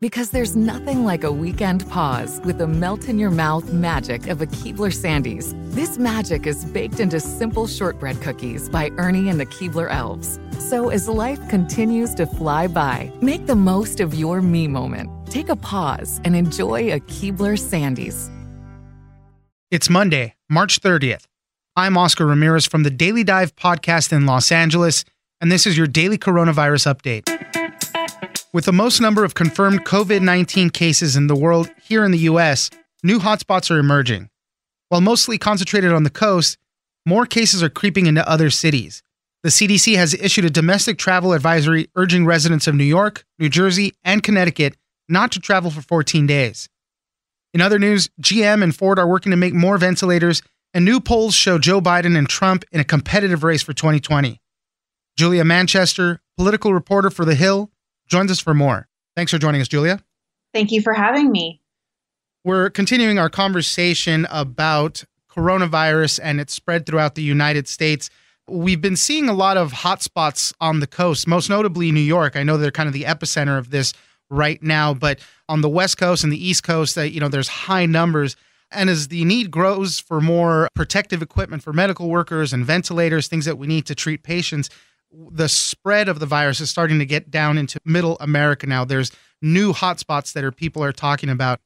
Because there's nothing like a weekend pause with the melt in your mouth magic of a Keebler Sandies. This magic is baked into simple shortbread cookies by Ernie and the Keebler Elves. So as life continues to fly by, make the most of your me moment. Take a pause and enjoy a Keebler Sandies. It's Monday, March 30th. I'm Oscar Ramirez from the Daily Dive podcast in Los Angeles, and this is your daily coronavirus update. With the most number of confirmed COVID 19 cases in the world here in the US, new hotspots are emerging. While mostly concentrated on the coast, more cases are creeping into other cities. The CDC has issued a domestic travel advisory urging residents of New York, New Jersey, and Connecticut not to travel for 14 days. In other news, GM and Ford are working to make more ventilators, and new polls show Joe Biden and Trump in a competitive race for 2020. Julia Manchester, political reporter for The Hill, joins us for more. Thanks for joining us, Julia. Thank you for having me. We're continuing our conversation about coronavirus and its spread throughout the United States. We've been seeing a lot of hotspots on the coast, most notably New York. I know they're kind of the epicenter of this right now, but on the West Coast and the East Coast, that you know, there's high numbers. And as the need grows for more protective equipment for medical workers and ventilators, things that we need to treat patients, the spread of the virus is starting to get down into middle America now. There's new hotspots that are people are talking about.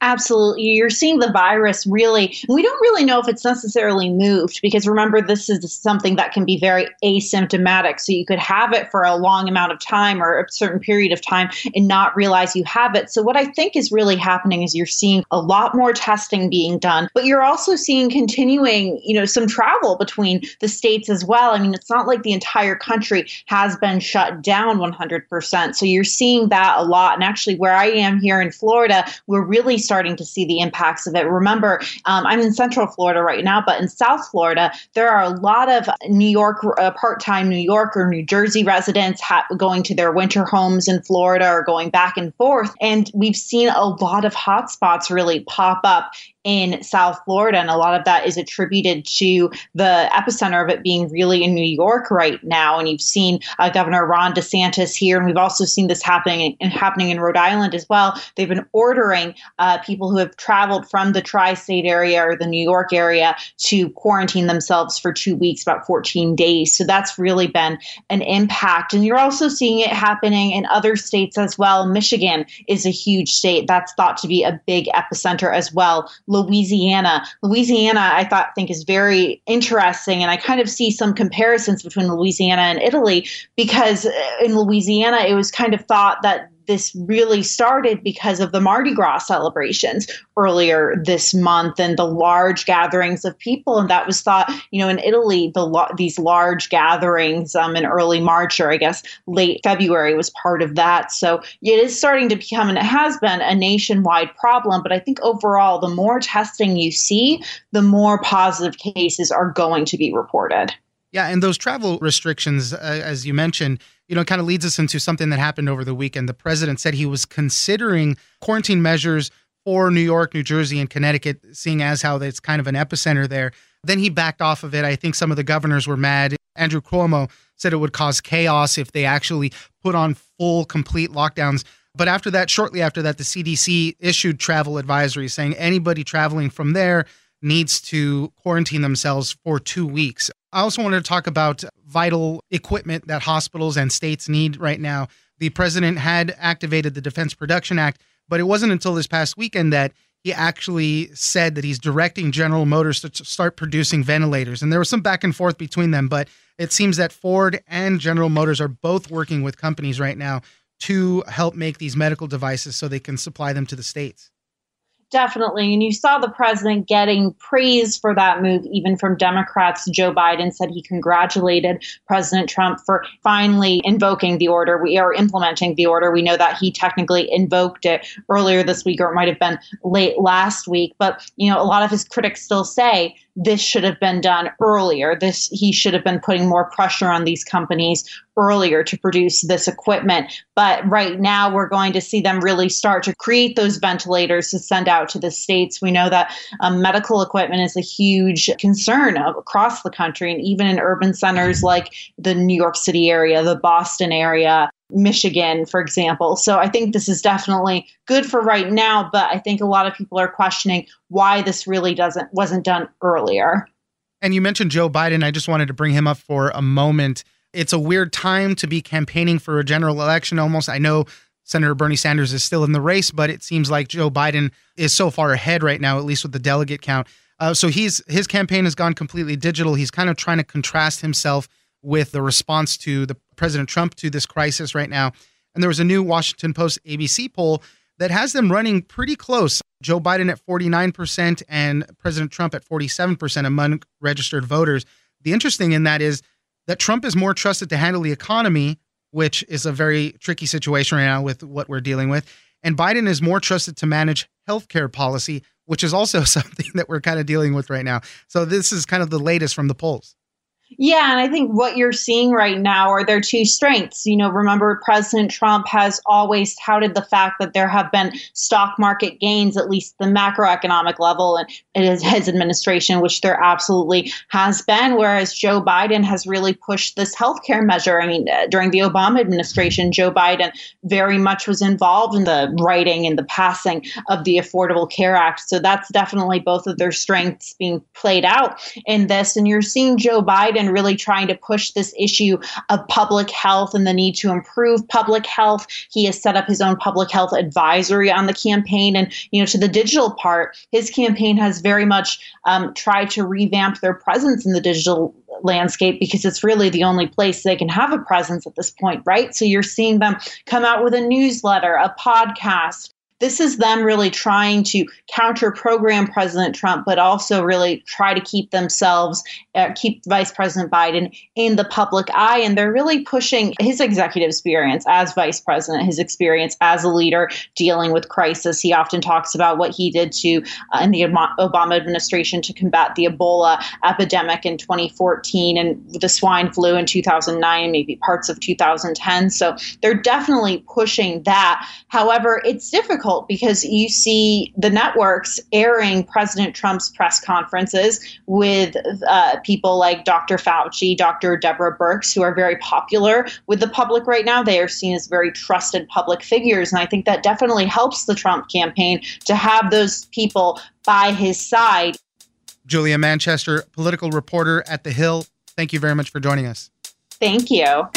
Absolutely. You're seeing the virus really, we don't really know if it's necessarily moved because remember, this is something that can be very asymptomatic. So you could have it for a long amount of time or a certain period of time and not realize you have it. So, what I think is really happening is you're seeing a lot more testing being done, but you're also seeing continuing, you know, some travel between the states as well. I mean, it's not like the entire country has been shut down 100%. So, you're seeing that a lot. And actually, where I am here in Florida, we're really really starting to see the impacts of it. Remember, um, I'm in Central Florida right now, but in South Florida, there are a lot of New York, uh, part time New York or New Jersey residents ha- going to their winter homes in Florida or going back and forth. And we've seen a lot of hotspots really pop up in South Florida. And a lot of that is attributed to the epicenter of it being really in New York right now. And you've seen uh, Governor Ron DeSantis here, and we've also seen this happening and happening in Rhode Island as well. They've been ordering uh, people who have traveled from the tri-state area or the New York area to quarantine themselves for two weeks, about 14 days. So that's really been an impact. And you're also seeing it happening in other states as well. Michigan is a huge state that's thought to be a big epicenter as well. Louisiana. Louisiana, I thought think is very interesting, and I kind of see some comparisons between Louisiana and Italy because uh, in Louisiana it was kind of thought that this really started because of the Mardi Gras celebrations earlier this month and the large gatherings of people. And that was thought, you know, in Italy, the these large gatherings um, in early March or I guess late February was part of that. So it is starting to become, and it has been, a nationwide problem. But I think overall, the more testing you see, the more positive cases are going to be reported. Yeah, and those travel restrictions, uh, as you mentioned, you know, kind of leads us into something that happened over the weekend. The president said he was considering quarantine measures for New York, New Jersey, and Connecticut, seeing as how it's kind of an epicenter there. Then he backed off of it. I think some of the governors were mad. Andrew Cuomo said it would cause chaos if they actually put on full, complete lockdowns. But after that, shortly after that, the CDC issued travel advisories saying anybody traveling from there needs to quarantine themselves for two weeks. I also wanted to talk about vital equipment that hospitals and states need right now. The president had activated the Defense Production Act, but it wasn't until this past weekend that he actually said that he's directing General Motors to start producing ventilators. And there was some back and forth between them, but it seems that Ford and General Motors are both working with companies right now to help make these medical devices so they can supply them to the states. Definitely. And you saw the president getting praise for that move, even from Democrats. Joe Biden said he congratulated President Trump for finally invoking the order. We are implementing the order. We know that he technically invoked it earlier this week, or it might have been late last week. But, you know, a lot of his critics still say this should have been done earlier. This he should have been putting more pressure on these companies earlier to produce this equipment. But right now we're going to see them really start to create those ventilators to send out to the states. We know that um, medical equipment is a huge concern of, across the country and even in urban centers like the New York City area, the Boston area, Michigan, for example. So I think this is definitely good for right now, but I think a lot of people are questioning why this really doesn't wasn't done earlier. And you mentioned Joe Biden. I just wanted to bring him up for a moment. It's a weird time to be campaigning for a general election almost. I know Senator Bernie Sanders is still in the race, but it seems like Joe Biden is so far ahead right now, at least with the delegate count. Uh, so he's his campaign has gone completely digital. He's kind of trying to contrast himself with the response to the President Trump to this crisis right now. And there was a new Washington Post ABC poll that has them running pretty close. Joe Biden at 49% and President Trump at 47% among registered voters. The interesting in that is that Trump is more trusted to handle the economy, which is a very tricky situation right now with what we're dealing with. And Biden is more trusted to manage healthcare policy, which is also something that we're kind of dealing with right now. So this is kind of the latest from the polls. Yeah, and I think what you're seeing right now are their two strengths. You know, remember President Trump has always touted the fact that there have been stock market gains, at least the macroeconomic level, and it is his administration, which there absolutely has been. Whereas Joe Biden has really pushed this healthcare measure. I mean, uh, during the Obama administration, Joe Biden very much was involved in the writing and the passing of the Affordable Care Act. So that's definitely both of their strengths being played out in this. And you're seeing Joe Biden and really trying to push this issue of public health and the need to improve public health. He has set up his own public health advisory on the campaign. And, you know, to the digital part, his campaign has very much um, tried to revamp their presence in the digital landscape because it's really the only place they can have a presence at this point, right? So you're seeing them come out with a newsletter, a podcast, this is them really trying to counter program President Trump, but also really try to keep themselves, uh, keep Vice President Biden in the public eye. And they're really pushing his executive experience as vice president, his experience as a leader dealing with crisis. He often talks about what he did to uh, in the Obama administration to combat the Ebola epidemic in 2014 and the swine flu in 2009, maybe parts of 2010. So they're definitely pushing that. However, it's difficult difficult because you see the networks airing President Trump's press conferences with uh, people like Dr. Fauci, Dr. Deborah Birx, who are very popular with the public right now. They are seen as very trusted public figures. And I think that definitely helps the Trump campaign to have those people by his side. Julia Manchester, political reporter at The Hill, thank you very much for joining us. Thank you.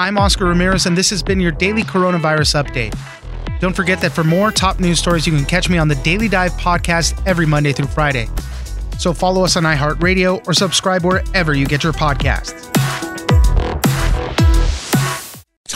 I'm Oscar Ramirez, and this has been your daily coronavirus update. Don't forget that for more top news stories, you can catch me on the Daily Dive podcast every Monday through Friday. So follow us on iHeartRadio or subscribe wherever you get your podcasts.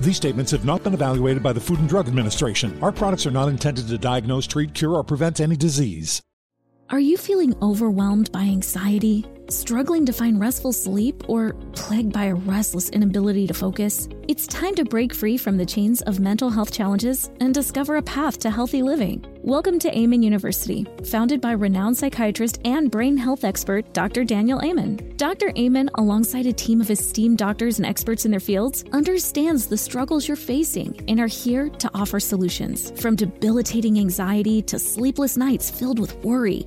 These statements have not been evaluated by the Food and Drug Administration. Our products are not intended to diagnose, treat, cure, or prevent any disease. Are you feeling overwhelmed by anxiety, struggling to find restful sleep, or plagued by a restless inability to focus? It's time to break free from the chains of mental health challenges and discover a path to healthy living. Welcome to Amen University, founded by renowned psychiatrist and brain health expert Dr. Daniel Amen. Dr. Amen, alongside a team of esteemed doctors and experts in their fields, understands the struggles you're facing and are here to offer solutions. From debilitating anxiety to sleepless nights filled with worry,